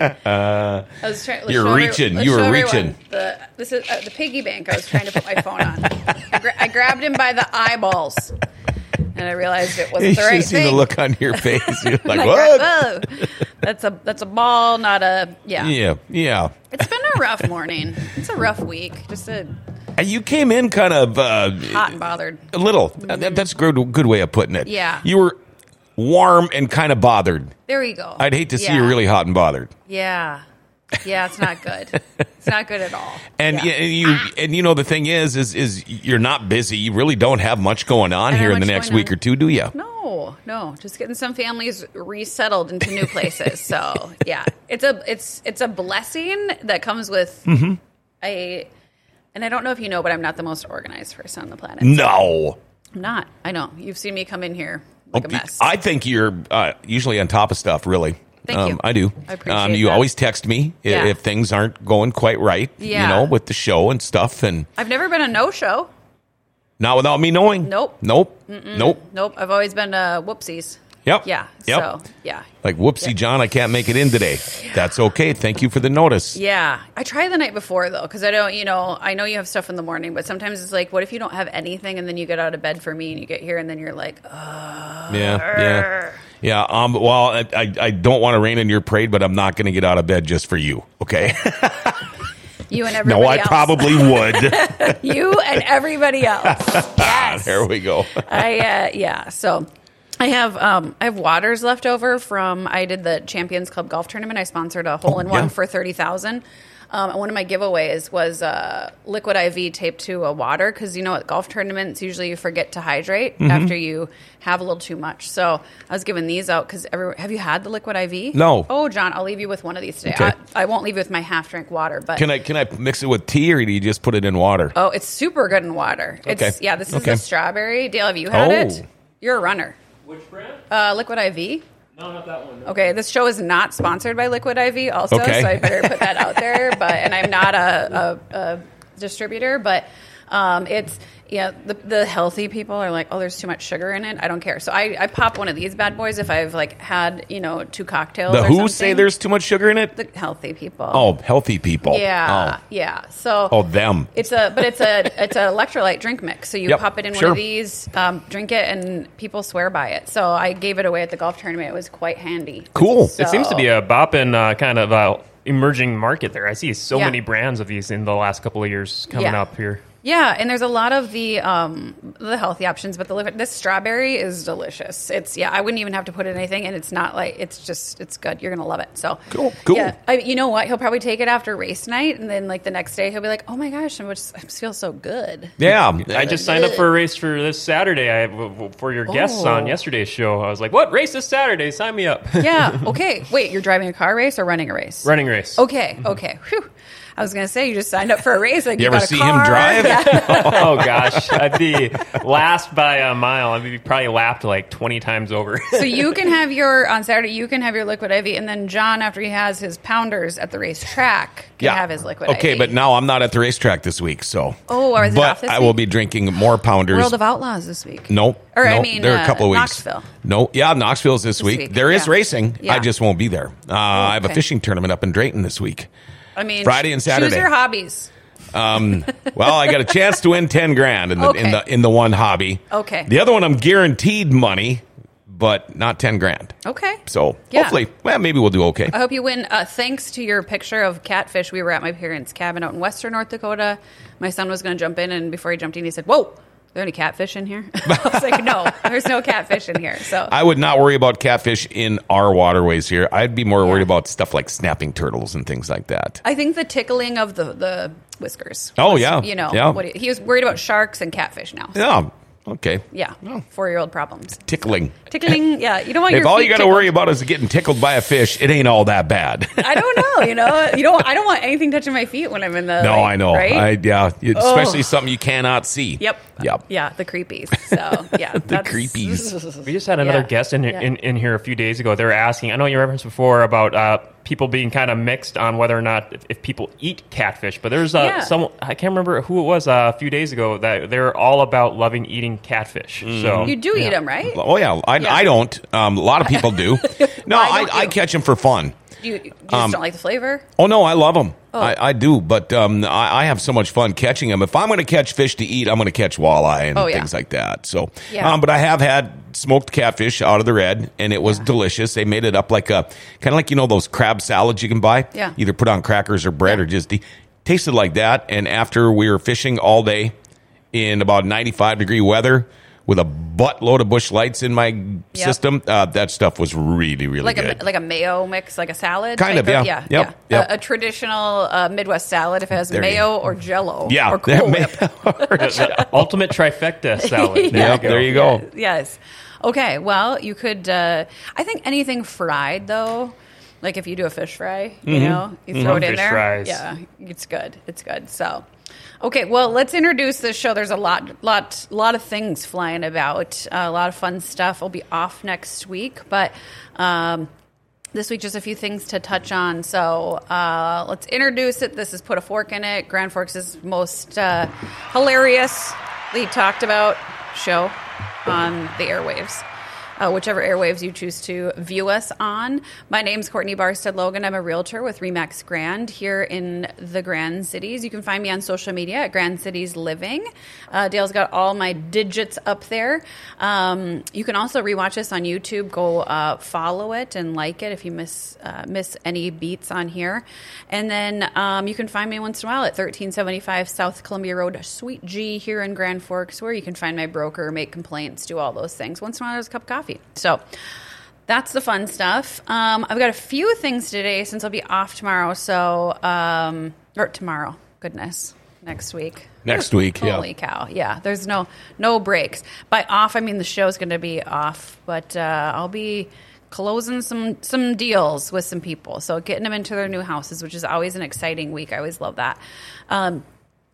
Hey, I was trying. You're every- reaching. You were reaching. The this is uh, the piggy bank. I was trying to put my phone on. I, gra- I grabbed him by the eyeballs, and I realized it wasn't the should right see thing. the look on your face. You're like, I what? whoa. That's a that's a ball, not a yeah. Yeah, yeah. It's been a rough morning. It's a rough week. Just a Uh, You came in kind of uh, hot and bothered. a little. That- That's a good, good way of putting it. Yeah. You were warm and kind of bothered. There we go. I'd hate to see Yeah. you really hot and bothered. Yeah, yeah. It's not good. it's not good at all. And Yeah. and you and you know the thing is is is you're not busy. You really don't have much going on here in the next week on. or two, do you? No, no, just getting some families resettled into new places. so yeah, it's a it's it's a blessing that comes with Mm-hmm. a. And I don't know if you know, but I'm not the most organized person on the planet. No. I'm not. I know you've seen me come in here like a mess. I think you're uh, usually on top of stuff. Really, Thank um, you. I do. I appreciate um, you that. always text me Yeah. if things aren't going quite right. Yeah. You know, with the show and stuff, and I've never been a no show. not without me knowing. Nope. Nope. Nope. Nope. I've always been uh, whoopsies. Yep. Yeah. Yep. So yeah. Like whoopsie, John, I can't make it in today. That's okay. Thank you for the notice. Yeah, I try the night before though, because I don't, you know, I know you have stuff in the morning, but sometimes it's like, what if you don't have anything, and then you get out of bed for me, and you get here, and then you're like, oh, Yeah, yeah, yeah. Um, well, I, I, I don't want to rain on your parade, but I'm not going to get out of bed just for you. Okay? you and everybody else. no, I else. probably would. you and everybody else. Yes. there we go. I uh, yeah. So I have um I have waters left over from I did the Champions Club golf tournament. I sponsored a hole in one Oh, yeah. for thirty thousand. Um, and one of my giveaways was uh, liquid IV taped to a water because you know at golf tournaments usually you forget to hydrate Mm-hmm. after you have a little too much. So I was giving these out because have you had the liquid IV? No. Oh, John, I'll leave you with one of these today. Okay. I, I won't leave you with my half drink water, but Can I can I mix it with tea or do you just put it in water? Oh, it's super good in water. It's Okay. yeah, this is Okay. the strawberry. Dale, have you had Oh. it? You're a runner. Which brand? Uh, Liquid IV. No, not that one. no. Okay, this show is not sponsored by Liquid IV, also, Okay. so I better put that out there. But and I'm not a, a, a distributor, but um, it's yeah. The, the healthy people are like, oh, there's too much sugar in it. I don't care. So I, I pop one of these bad boys if I've like had you know two cocktails. the or who something. say there's too much sugar in it? the healthy people. oh, healthy people. yeah, Oh, yeah. So oh them. it's a, but it's a, it's an electrolyte drink mix. So you Yep, pop it in sure. one of these, um, drink it, and people swear by it. So I gave it away at the golf tournament. It was quite handy. Cool. So- It seems to be a bopping uh, kind of uh, emerging market there. I see so Yeah. many brands of these in the last couple of years coming Yeah. up here. Yeah, and there's a lot of the um, the healthy options, but the liquid, this strawberry is delicious. It's yeah, I wouldn't even have to put in anything, and it's not like it's just it's good. You're gonna love it. So Cool, cool. Yeah, I, you know what? He'll probably take it after race night, and then like the next day he'll be like, "Oh my gosh, I just, I just feel so good." Yeah. I just signed up for a race for this Saturday. I w- w- for your guests Oh. on yesterday's show. I was like, "What race this Saturday? Sign me up." Yeah. Okay. Wait, you're driving a car race or running a race? Running race. Okay, okay. Whew. I was gonna say you just signed up for a race. Like You you, ever got a see car. him drive? Yeah. oh gosh, I'd be last by a mile. I'd be probably lapped like twenty times over. so you can have your on Saturday. You can have your liquid IV, and then John, after he has his pounders at the racetrack, can Yeah. have his liquid Okay, IV. but now I'm not at the racetrack this week, so. Oh, or is it but off this I will be drinking more pounders. World of Outlaws this week. Nope. Or, I mean, there are a uh, couple of weeks. Knoxville. No, yeah, Knoxville's this, week. week, There is yeah. racing. Yeah. I just won't be there. Uh, I have a fishing tournament up in Drayton this week. I mean, Friday and Saturday. Choose your hobbies. Well, I got a chance to win ten grand in the in the in the one hobby. Okay. The other one, I'm guaranteed money, but not ten grand. Okay. So Yeah. hopefully, well, maybe we'll do okay. I hope you win. Uh, thanks to your picture of catfish, we were at my parents' cabin out in Western North Dakota. My son was going to jump in, and before he jumped in, he said, "Whoa." Are there any catfish in here? I was like, no, there's no catfish in here. So I would not worry about catfish in our waterways here. I'd be more worried about stuff like snapping turtles and things like that. I think the tickling of the the whiskers. Oh, was, yeah. you know, Yeah. what he, he was worried about sharks and catfish now. Yeah. Okay. Yeah, Oh. four year old problems. Tickling. Tickling. Yeah, you don't want If your all you got to worry about is getting tickled by a fish, it ain't all that bad. I don't know. You know, you don't. I don't want anything touching my feet when I'm in the. no, like, I know. Right? I, yeah, especially something you cannot see. Yep. Yep. Yeah, the creepies. So yeah, the creepies. We just had another Yeah. guest in, Yeah. in in here a few days ago. They were asking. I know you referenced before about uh, people being kind of mixed on whether or not if, if people eat catfish. But there's uh, Yeah. some I can't remember who it was uh, a few days ago that they're all about loving eating catfish. Mm-hmm. So You do eat them, right? Oh yeah, I, Yeah. I don't. Um, a lot of people do. No, I, I catch them for fun. You, you just Um, don't like the flavor. Oh no, I love them. Oh. I, I do, but um, I, I have so much fun catching them. If I'm going to catch fish to eat, I'm going to catch walleye and Oh, yeah. things like that. So, Yeah. um, but I have had smoked catfish out of the red, and it was delicious. They made it up like a kind of like you know those crab salads you can buy. Yeah. Either put on crackers or bread, Yeah. or just de- tasted like that. And after we were fishing all day in about 95 degree weather. With a buttload of Busch Lights in my system, uh, that stuff was really, really Like good. a like a mayo mix, like a salad. Kind type of, yeah. yeah, Yep, yeah. yep. A, a traditional uh, Midwest salad if it has There you mayo or Jello. yeah, or Cool Whip. the, the ultimate trifecta salad. Yeah. Yep, there you go. yes. Okay. Well, you could. Uh, I think anything fried though. Like if you do a fish fry, you Mm-hmm. know, you throw it in Fish there. fries. Yeah, it's good. It's good. So, okay. Well, let's introduce this show. There's a lot, lot, lot of things flying about. Uh, a lot of fun stuff. I'll be off next week, but. Um, this week, just a few things to touch on. So uh, let's introduce it. This is Put a Fork in It, Grand Forks' is most uh, hilariously talked about show on the airwaves. Uh, whichever airwaves you choose to view us on. My name's Courtney Barstead Logan. I'm a realtor with Remax Grand here in the Grand Cities. You can find me on social media at Grand Cities Living. Uh, Dale's got all my digits up there. Um, you can also rewatch us on YouTube. Go uh, follow it and like it if you miss uh, miss any beats on here. And then um, you can find me once in a while at 1375 South Columbia Road, Suite G here in Grand Forks, where you can find my broker, make complaints, do all those things. Once in a while, there's a cup of coffee. So that's the fun stuff. Um, I've got a few things today since I'll be off tomorrow. So, um, or tomorrow, goodness, next week. Next week, yeah. Holy cow! Yeah, there's no no breaks. By off, I mean the show's going to be off, but uh, I'll be closing some some deals with some people. So getting them into their new houses, which is always an exciting week. I always love that. Um,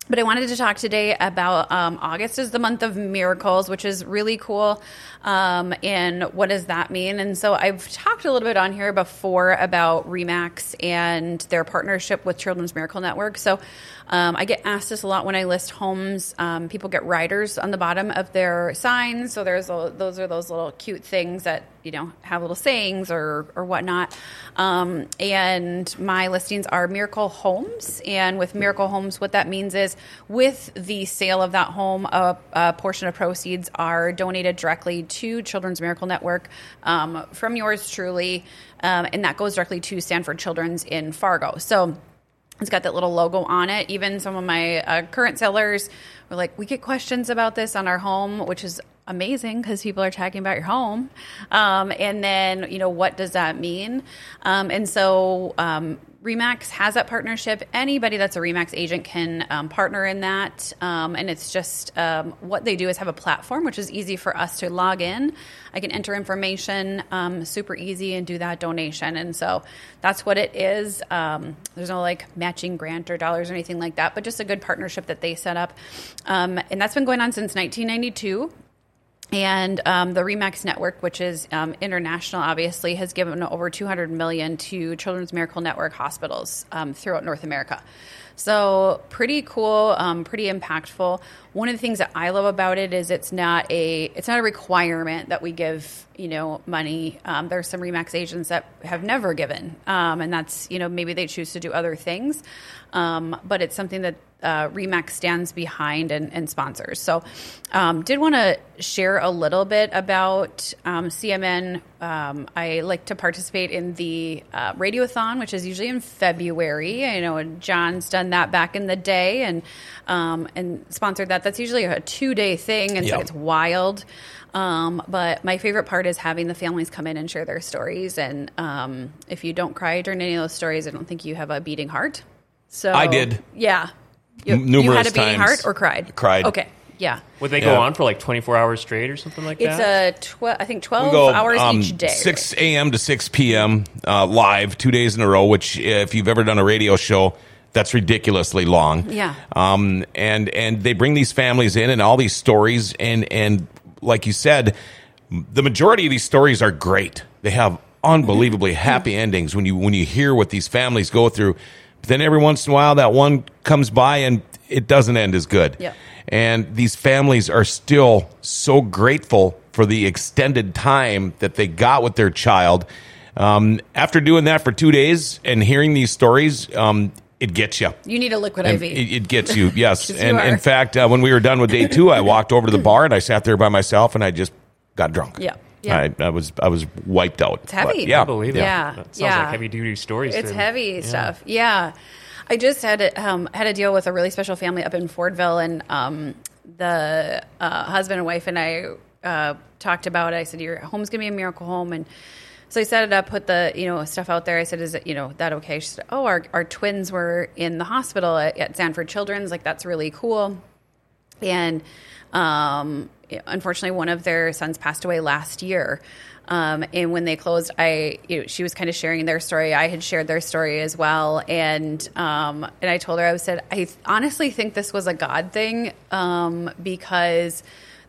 but I wanted to talk today about um, August is the month of miracles, which is really cool. Um, and what does that mean? And so I've talked a little bit on here before about Remax and their partnership with Children's Miracle Network. So um, I get asked this a lot when I list homes. Um, people get riders on the bottom of their signs. So there's a, those are those little cute things that you know have little sayings or or whatnot. Um, and my listings are Miracle Homes, and with Miracle Homes, what that means is with the sale of that home, a, a portion of proceeds are donated directly to Children's Miracle Network um, from yours truly, um, and that goes directly to Sanford Children's in Fargo. So. It's got that little logo on it. Even some of my uh, current sellers were like, "We get questions about this on our home," which is amazing because people are talking about your home. Um, and then, you know, what does that mean? Um, and so, um, Remax has that partnership. Anybody that's a Remax agent can um, partner in that. Um, and it's just um, what they do is have a platform, which is easy for us to log in. I can enter information um, super easy and do that donation. And so that's what it is. Um, there's no like matching grant or dollars or anything like that, but just a good partnership that they set up. Um, and that's been going on since 1992. And um, the Remax Network, which is um, international, obviously has given over 200 million to Children's Miracle Network hospitals um, throughout North America. So pretty cool, um, pretty impactful. One of the things that I love about it is it's not a it's not a requirement that we give you know money. Um, there's some Remax agents that have never given, um, and that's you know maybe they choose to do other things, um, but it's something that uh, Remax stands behind and, and sponsors. So, um, did want to share a little bit about um, CMN. Um, I like to participate in the uh, Radiothon, which is usually in February. I know John's done that back in the day and um, and sponsored that. That's usually a two day thing, and so it's wild. Um, but my favorite part is having the families come in and share their stories. And um, if you don't cry during any of those stories, I don't think you have a beating heart. So I did. Yeah. You, M- you had a beating times. heart or cried? Cried. Okay. Yeah. Would they Yeah. go on for like 24 hours straight or something like that? It's that? a twelve. I think twelve go, hours um, each day. 6 a.m. to 6 p.m. Uh, live, two days in a row, which, if you've ever done a radio show, that's ridiculously long. Yeah. Um, and, and they bring these families in and all these stories. And, and like you said, the majority of these stories are great. They have unbelievably happy endings when you, when you hear what these families go through. Then every once in a while, that one comes by and it doesn't end as good. Yeah. And these families are still so grateful for the extended time that they got with their child. Um, after doing that for two days and hearing these stories, um, it gets you. You need a liquid And IV. It, it gets you, yes. and are. in fact, uh, when we were done with day two, I walked over to the bar and I sat there by myself and I just got drunk. Yeah. Yeah. I, I was I was wiped out. It's heavy. But, yeah, I believe it. Yeah. That sounds Yeah. like heavy duty stories. It's to- heavy yeah. stuff. Yeah. I just had a, um, had a deal with a really special family up in Fordville, and um, the uh, husband and wife and I uh, talked about it. I said, "Your home's gonna be a miracle home," and so I set it up, put the you know stuff out there. I said, "Is it you know that okay?" She said, "Oh, our our twins were in the hospital at, at Sanford Children's. Like that's really cool." and um, unfortunately, one of their sons passed away last year. Um, and when they closed, I you know, she was kind of sharing their story. I had shared their story as well, and um, and I told her I said I honestly think this was a God thing um, because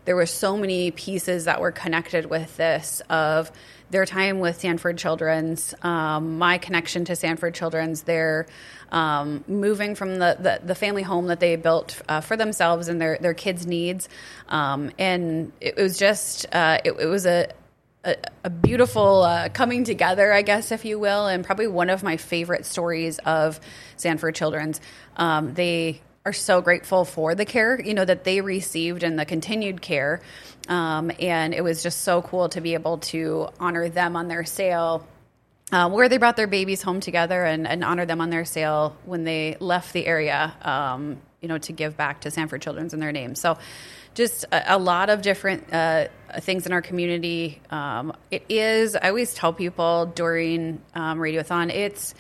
there were so many pieces that were connected with this of their time with Sanford Children's, um, my connection to Sanford Children's, their um, moving from the, the, the family home that they built uh, for themselves and their, their kids' needs. Um, and it was just, uh, it, it was a, a, a beautiful uh, coming together, I guess, if you will, and probably one of my favorite stories of Sanford Children's. Um, they are so grateful for the care, you know, that they received and the continued care. Um, and it was just so cool to be able to honor them on their sale uh, where they brought their babies home together and, and honor them on their sale when they left the area, um, you know, to give back to Sanford Children's in their name. So, just a, a lot of different uh, things in our community. Um, it is. I always tell people during um, Radiothon, it's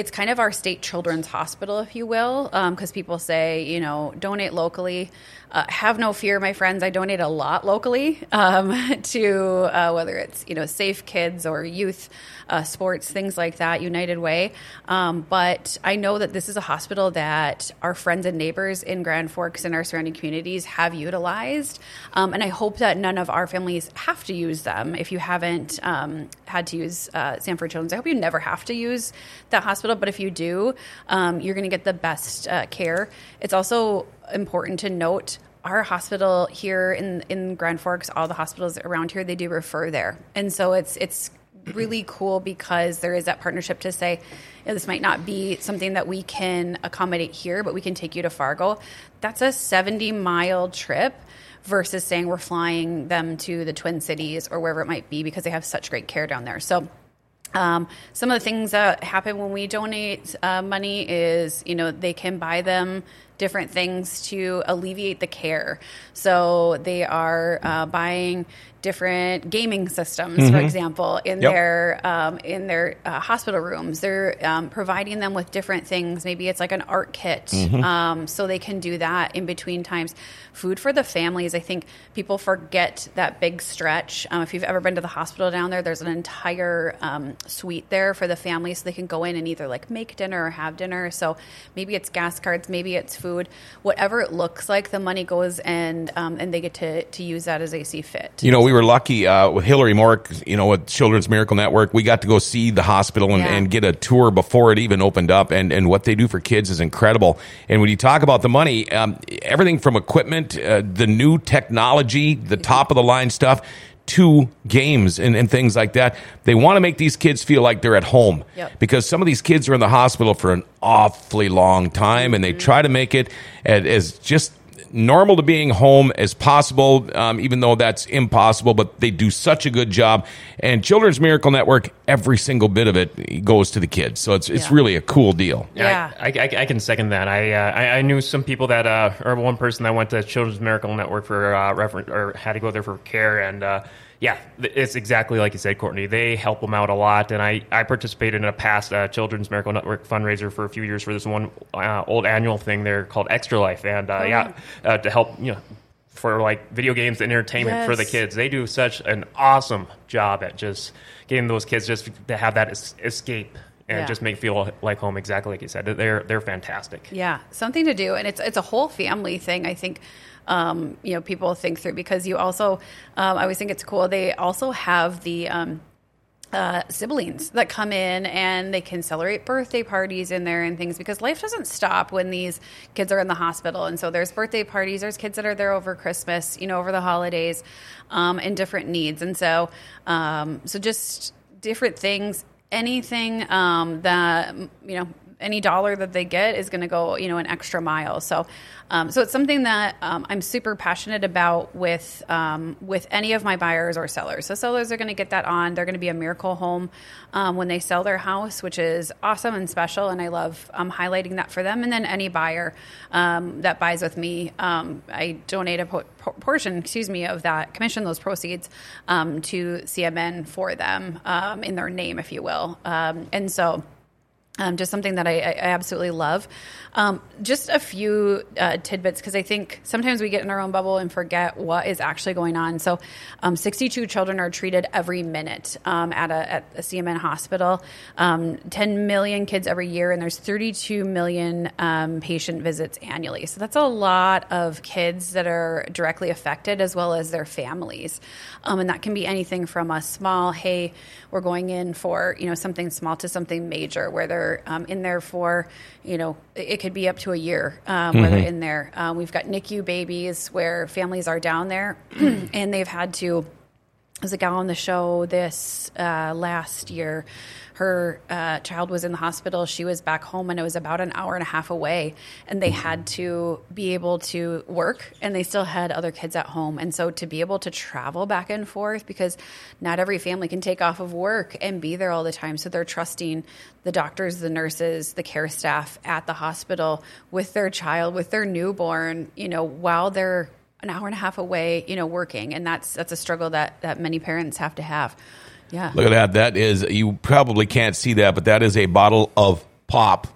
it's kind of our state children's hospital, if you will, because people say, you know, donate locally. Uh, have no fear, my friends. I donate a lot locally um, to uh, whether it's you know Safe Kids or youth uh, sports, things like that, United Way. Um, but I know that this is a hospital that our friends and neighbors in Grand Forks and our surrounding communities have utilized, um, and I hope that none of our families have to use them. If you haven't um, had to use uh, Sanford Children's, I hope you never have to use that hospital. But if you do, um, you're going to get the best uh, care. It's also important to note our hospital here in in Grand Forks, all the hospitals around here, they do refer there, and so it's it's really cool because there is that partnership to say you know, this might not be something that we can accommodate here, but we can take you to Fargo. That's a 70 mile trip versus saying we're flying them to the Twin Cities or wherever it might be because they have such great care down there. So um, some of the things that happen when we donate uh, money is, you know, they can buy them different things to alleviate the care. So they are uh, buying different gaming systems, for example, in Yep. their um, in their uh, hospital rooms. They're um, providing them with different things. Maybe it's like an art kit, um, so they can do that in between times. Food for the families. I think people forget that big stretch. Um, if you've ever been to the hospital down there, there's an entire um, suite there for the family, so they can go in and either like make dinner or have dinner. So maybe it's gas cards, maybe it's food, whatever it looks like. The money goes and um, and they get to to use that as they see fit. You know, we were lucky uh, with Hillary Mork, you know, with Children's Miracle Network. We got to go see the hospital and, Yeah. and get a tour before it even opened up. And, and what they do for kids is incredible. And when you talk about the money, um, everything from equipment, uh, the new technology, the top of the line stuff, to games and, and things like that, they want to make these kids feel like they're at home. Yep. Because some of these kids are in the hospital for an awfully long time and they try to make it as, as just normal to being home as possible, um, even though that's impossible, but they do such a good job. And Children's Miracle Network, every single bit of it goes to the kids. So it's, it's really a cool deal. Yeah. I, I, I can second that. I, uh, I I knew some people that, uh, or one person that went to Children's Miracle Network for uh, reference, or had to go there for care, and uh, yeah, it's exactly like you said, Courtney. They help them out a lot, and I, I participated in a past uh, Children's Miracle Network fundraiser for a few years for this one uh, old annual thing there called Extra Life, and uh, yeah, uh, to help you know for like video games and entertainment for the kids. They do such an awesome job at just getting those kids just to have that es- escape and Yeah. just make feel like home. Exactly like you said, they're they're fantastic. Yeah, something to do, and it's it's a whole family thing. I think um, you know people think through because you also um, I always think it's cool. They also have the um, uh, siblings that come in and they can celebrate birthday parties in there and things because life doesn't stop when these kids are in the hospital. And so there's birthday parties, there's kids that are there over Christmas, you know, over the holidays, um, and different needs. And so, um, so just different things, anything um, that, you know, any dollar that they get is going to go, you know, an extra mile. So, um, so it's something that um, I'm super passionate about with um, with any of my buyers or sellers. So sellers are going to get that on. They're going to be a miracle home um, when they sell their house, which is awesome and special. And I love um, highlighting that for them. And then any buyer um, that buys with me, I donate a po- po- portion, excuse me, of that commission, those proceeds to CMN for them in their name, if you will. And so um, just something that I, I absolutely love. Um, just a few uh, tidbits because I think sometimes we get in our own bubble and forget what is actually going on. So, um, 62 children are treated every minute um, at, a, at a CMN hospital. Um, 10 million kids every year, and there's 32 million um, patient visits annually. So that's a lot of kids that are directly affected, as well as their families. And that can be anything from a small, hey, we're going in for you know something small to something major, where they're um, in there for you know it could be up to a year um, where they're in there. Um, we've got NICU babies where families are down there and they've had to. There's a gal on the show this uh, last year. Her uh, child was in the hospital. She was back home, and it was about an hour and a half away. And they had to be able to work, and they still had other kids at home. And so to be able to travel back and forth, because not every family can take off of work and be there all the time. So they're trusting the doctors, the nurses, the care staff at the hospital with their child, with their newborn, you know, while they're an hour and a half away, you know, working, and that's that's a struggle that that many parents have to have. Yeah, Look at that. That is, you probably can't see that, but that is a bottle of pop.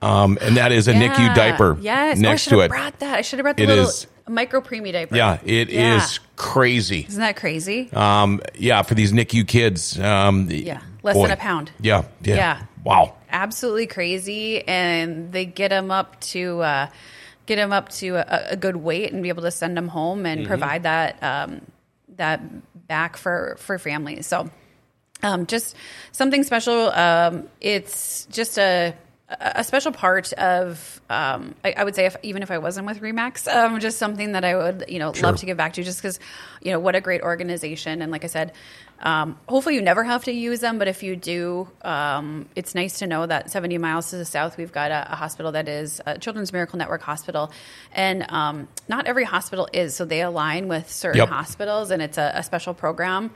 Um, and that is a Yeah. NICU diaper Yes, next oh, I should to have it. brought that. I should have brought the It little is- micro preemie diaper. Yeah, it is Yeah. crazy. Isn't that crazy? Um, yeah, for these NICU kids. Um, Yeah, less than a pound. Yeah, yeah. Yeah. Wow. Absolutely crazy, and they get them up to uh, get them up to a, a good weight and be able to send them home and Mm-hmm. provide that um, that back for for families. So um, just something special. Um, it's just a a special part of um, I, I would say if, even if I wasn't with Remax, um, just something that I would you know love to give back to, just because you know what a great organization and like I said, um, hopefully you never have to use them, but if you do, um, it's nice to know that 70 miles to the south we've got a, a hospital that is a Children's Miracle Network hospital, and um, not every hospital is, so they align with certain Yep. hospitals, and it's a, a special program.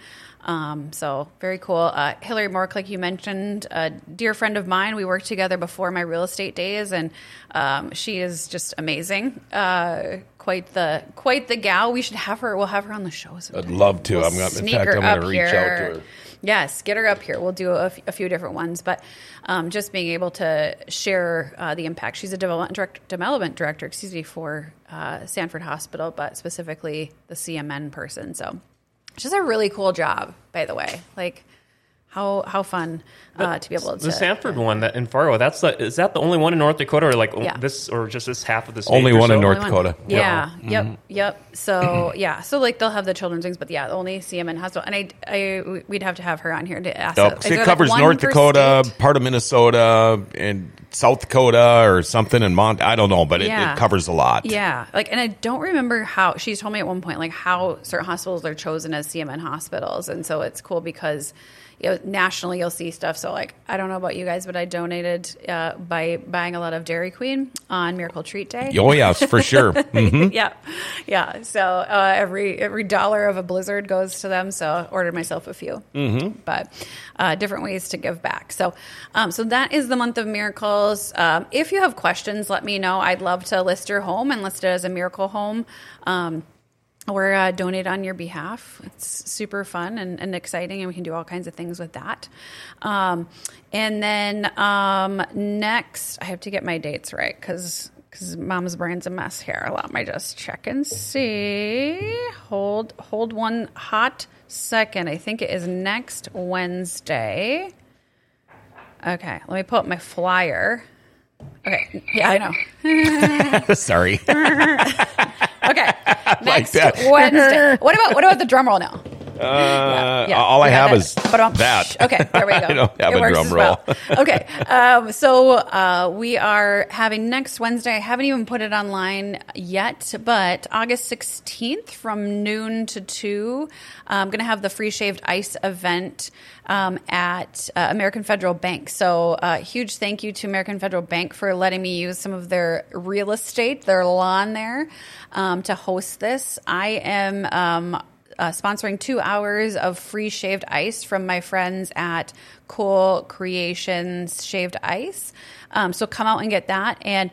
Um, so very cool. Uh, Hillary Mork, like you mentioned, a dear friend of mine. We worked together before my real estate days, and um, she is just amazing. Uh, quite the quite the gal. We should have her. We'll have her on the show. I'd love to. We'll I'm gonna, in sneak fact, her I'm going up to reach out to here. her. Yes, get her up here. We'll do a, f- a few different ones, but um, just being able to share uh, the impact. She's a development director, development director, excuse me, for uh, Sanford Hospital, but specifically the CMN person. So, just a really cool job, by the way. Like, how how fun uh, to be able to The Sanford one that in Fargo, that's the, is that the only one in North Dakota, or like Yeah. this, or just this half of the state? Only or one in? North Only one. Dakota. Yeah. Mm-hmm. Yep. Yep. So yeah. So like they'll have the children's things, but yeah, only CMN hospital. And I, I, we'd have to have her on here to ask. Yep. I it covers one North Dakota, state. part of Minnesota, and South Dakota, or something in Mont. I don't know, but it, Yeah. it covers a lot. Yeah, like, and I don't remember how she's told me at one point, like how certain hospitals are chosen as CMN hospitals, and so it's cool because you know nationally you'll see stuff. So like, I don't know about you guys, but I donated uh, by buying a lot of Dairy Queen on Miracle Treat Day. Oh yes, for sure. Mhm. yeah, yeah. So uh, every every dollar of a blizzard goes to them. So I ordered myself a few, mm-hmm. but uh, different ways to give back. So, um, so that is the month of miracles. Um, if you have questions, let me know. I'd love to list your home and list it as a miracle home. Um, or uh, donate on your behalf. It's super fun and, and exciting, and we can do all kinds of things with that. Um, and then um, next, I have to get my dates right because because mom's brain's a mess here. Let me just check and see. Hold hold one hot second. I think it is next Wednesday. Okay, let me pull up my flyer. Okay, yeah, I know. Sorry. Next that. Wednesday. What about what about the drum roll now? Uh, Yeah, all I have that. is that. Okay, there we go. I don't have It a drum roll. well. okay, um, so uh, we are having next Wednesday. I haven't even put it online yet, but August sixteenth from noon to two, I'm going to have the free shaved ice event um, at uh, American Federal Bank. So, uh, huge thank you to American Federal Bank for letting me use some of their real estate, their lawn there, um, to host this. I am. Um, uh, sponsoring two hours of free shaved ice from my friends at Kool Kreations Shaved Ice. Um, so come out and get that. And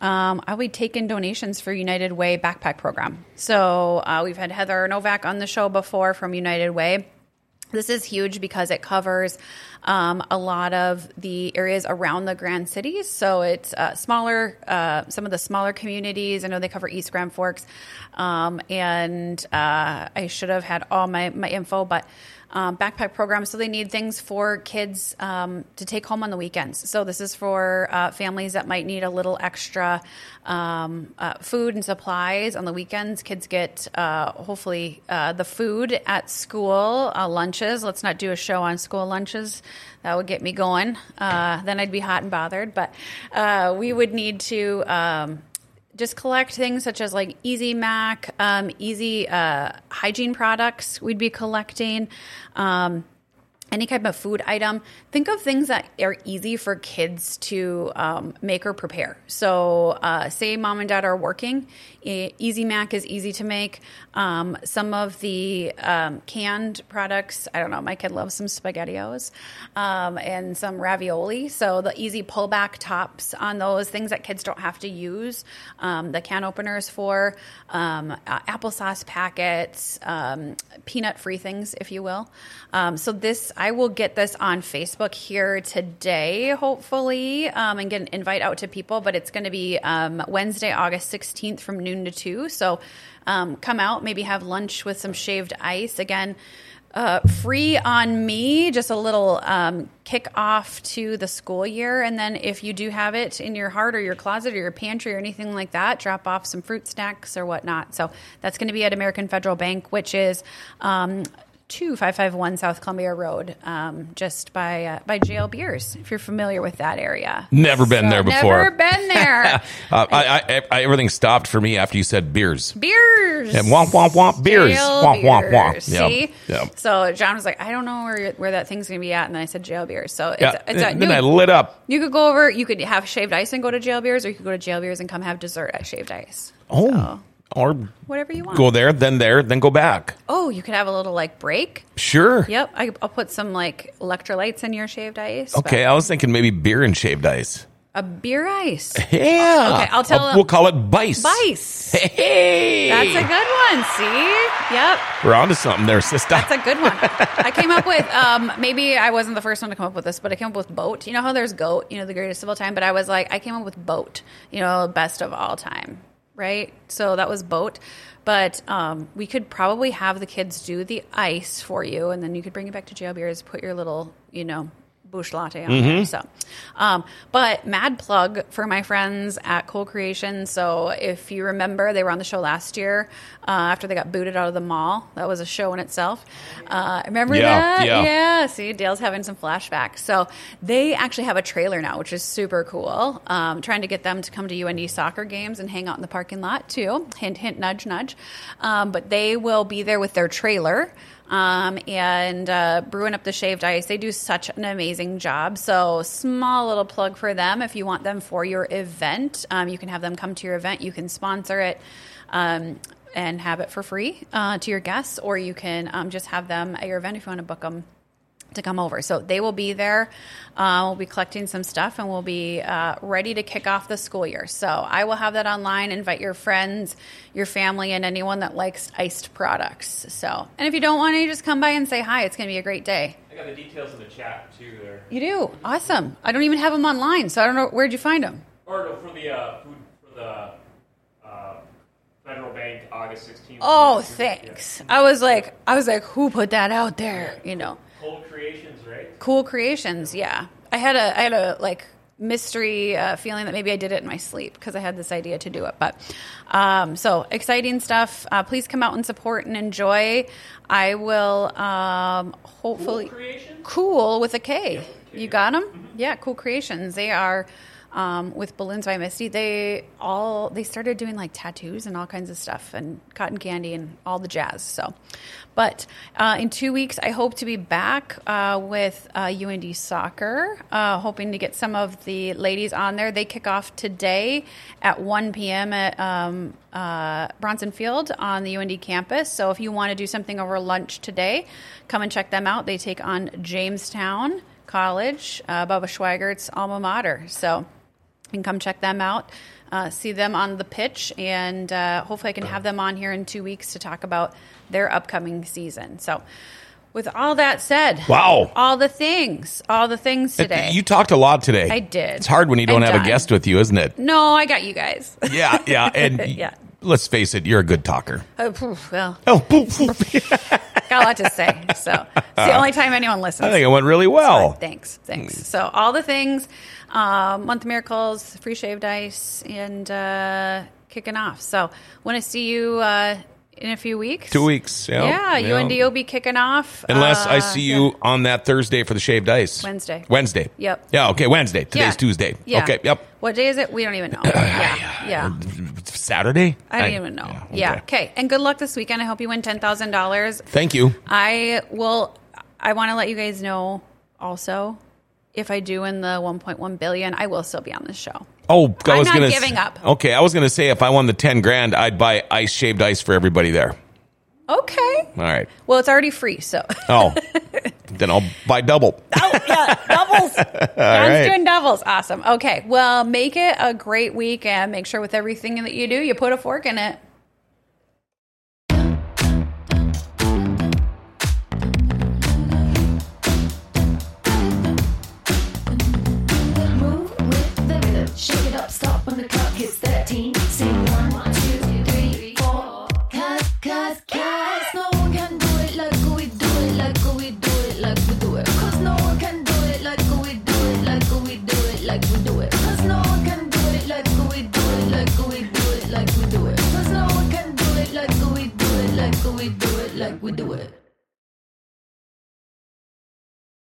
um, I'll be taking donations for United Way backpack program. So uh, we've had Heather Novak on the show before from United Way. This is huge because it covers um, a lot of the areas around the Grand Cities. So it's uh, smaller, uh, some of the smaller communities. I know they cover East Grand Forks. Um, and uh, I should have had all my, my info, but um, backpack program. So they need things for kids um, to take home on the weekends. So this is for uh, families that might need a little extra um, uh, food and supplies on the weekends. Kids get uh, hopefully uh, the food at school, uh, lunches. Let's not do a show on school lunches. That would get me going. Uh, then I'd be hot and bothered. But we would need to. Just collect things such as like Easy Mac, um, Easy uh, hygiene products. We'd be collecting um, any type of food item. Think of things that are easy for kids to um, make or prepare. So, uh, say mom and dad are working, Easy Mac is easy to make. Um, some of the um, canned products, I don't know, my kid loves some SpaghettiOs um, and some ravioli. So, the easy pullback tops on those things that kids don't have to use. Um, the can openers for um, uh, applesauce packets, peanut free things, if you will. So, this, I will get this on Facebook here today, hopefully, um, and get an invite out to people. But it's going to be um, Wednesday, August 16th from noon to 2. So, um, come out, maybe have lunch with some shaved ice. Again, uh, free on me, just a little um, kick off to the school year. And then if you do have it in your heart or your closet or your pantry or anything like that, drop off some fruit snacks or whatnot. So that's going to be at American Federal Bank, which is. Um, 2551 South Columbia Road, um, just by uh, by JL Beers, if you're familiar with that area. Never been there before. Never been there. Uh, I, I, I, everything stopped for me after you said beers. beers. And womp, womp, womp, beers. Jail Womp, womp, womp. See? yep. So John was like, I don't know where where that thing's going to be at. And then I said jail beers. So it's, Yeah. it's a then new, I lit up. you could go over, you could have shaved ice and go to jail beers, or you could go to jail beers and come have dessert at shaved ice. Oh. So, Or whatever you want. go there, then there, then go back. Oh, you could have a little like break. Sure. Yep. I, I'll put some like electrolytes in your shaved ice. Okay, I was thinking maybe beer and shaved ice. A beer ice. Yeah. Okay, I'll tell 'em- We'll call it Bice. Bice. Hey. That's a good one. See? Yep. We're onto something there, sister. That's a good one. I came up with um, maybe I wasn't the first one to come up with this, but I came up with boat. You know how there's goat, you know, the greatest of all time, but I was like, I came up with boat, you know, best of all time, right? So that was boat. But um, we could probably have the kids do the ice for you, and then you could bring it back to jail beers, put your little, you know, bush latte on there. So, um, but mad plug for my friends at Kool Kreation. So if you remember, they were on the show last year uh, after they got booted out of the mall. That was a show in itself. Uh, remember Yeah, that? yeah. Yeah. See, Dale's having some flashbacks. So they actually have a trailer now, which is super cool. Um, trying to get them to come to UND soccer games and hang out in the parking lot too. Hint, hint, nudge, nudge. Um, but they will be there with their trailer um, and uh, brewing up the shaved ice. They do such an amazing job. So, small little plug for them. If you want them for your event, um, you can have them come to your event. You can sponsor it. Um, and have it for free uh, to your guests, or you can um, just have them at your event if you want to book them to come over. So they will be there. Uh, we'll be collecting some stuff and we'll be uh, ready to kick off the school year. So I will have that online. Invite your friends, your family, and anyone that likes iced products. So, and if you don't want to, just come by and say hi. It's going to be a great day. I got the details in the chat too there. You do awesome. I don't even have them online, so I don't know where'd you find them. Or no, for the uh, food for the uh, federal bank August 16th. Oh, thanks. I was like, I was like, who put that out there? You know, Cold Creations, right? Kool Kreations. Yeah, I had a, I had a like mystery uh, feeling that maybe I did it in my sleep because I had this idea to do it. But um, so exciting stuff. Uh, please come out and support and enjoy. I will um, hopefully Creations? cool with a K. You got them? Yeah, Kool Kreations. They are um, with balloons by Misty. They all they started doing like tattoos and all kinds of stuff and cotton candy and all the jazz. So, but uh, in two weeks, I hope to be back uh, with uh, UND soccer. Uh, hoping to get some of the ladies on there. They kick off today at 1 p.m. at um, uh, Bronson Field on the UND campus. So if you want to do something over lunch today, come and check them out. They take on Jamestown College, uh, Bubba Schweigert's alma mater. So you can come check them out, uh, see them on the pitch, and uh, hopefully I can have them on here in two weeks to talk about their upcoming season. So, with all that said, Wow. all the things, all the things today. You talked a lot today. I did. It's hard when you don't I'm have a guest with you, isn't it? no, I got you guys. Yeah, yeah. And Yeah. Let's face it, you're a good talker. oh, poof, well, Oh, poof. got a lot to say. So it's the only time anyone listens. I think it went really well. Thanks, thanks. So all the things, um, month miracles, free shaved ice, and uh, kicking off. So want to see you uh, in a few weeks. Two weeks. Yeah, Yeah, UND will be kicking off. Unless I Uh, see you on that Thursday for the shaved ice. Wednesday. Wednesday. Yep. Yeah. Okay. Wednesday. Today's Yeah. Tuesday. Yeah. Okay. Yep. What day is it? We don't even know. yeah, yeah. Saturday. I don't even know. Yeah. Okay. And good luck this weekend. I hope you win ten thousand dollars. Thank you. I will. I want to let you guys know also. If I do win the 1.1 billion, I will still be on this show. Oh, I I'm was not gonna giving up. Okay, I was gonna say if I won the ten grand, I'd buy ice shaved ice for everybody there. Okay. All right. Well, it's already free, so. Oh, then I'll buy double. oh yeah, doubles. John's right. doing doubles. Awesome. Okay. Well, make it a great week and make sure with everything that you do, you put a fork in it. stop, stop when the clock hits 13. Sing one, one, two, three, four. Cause, cause, cause, no one can do it like we do it, like we do it, like we do it. Cause no one can do it like we do it, like we do it, like we do it. Cause no one can do it like we do it, like we do it, like we do it. Cause no one can do it like we do it, like we do it, like we do it.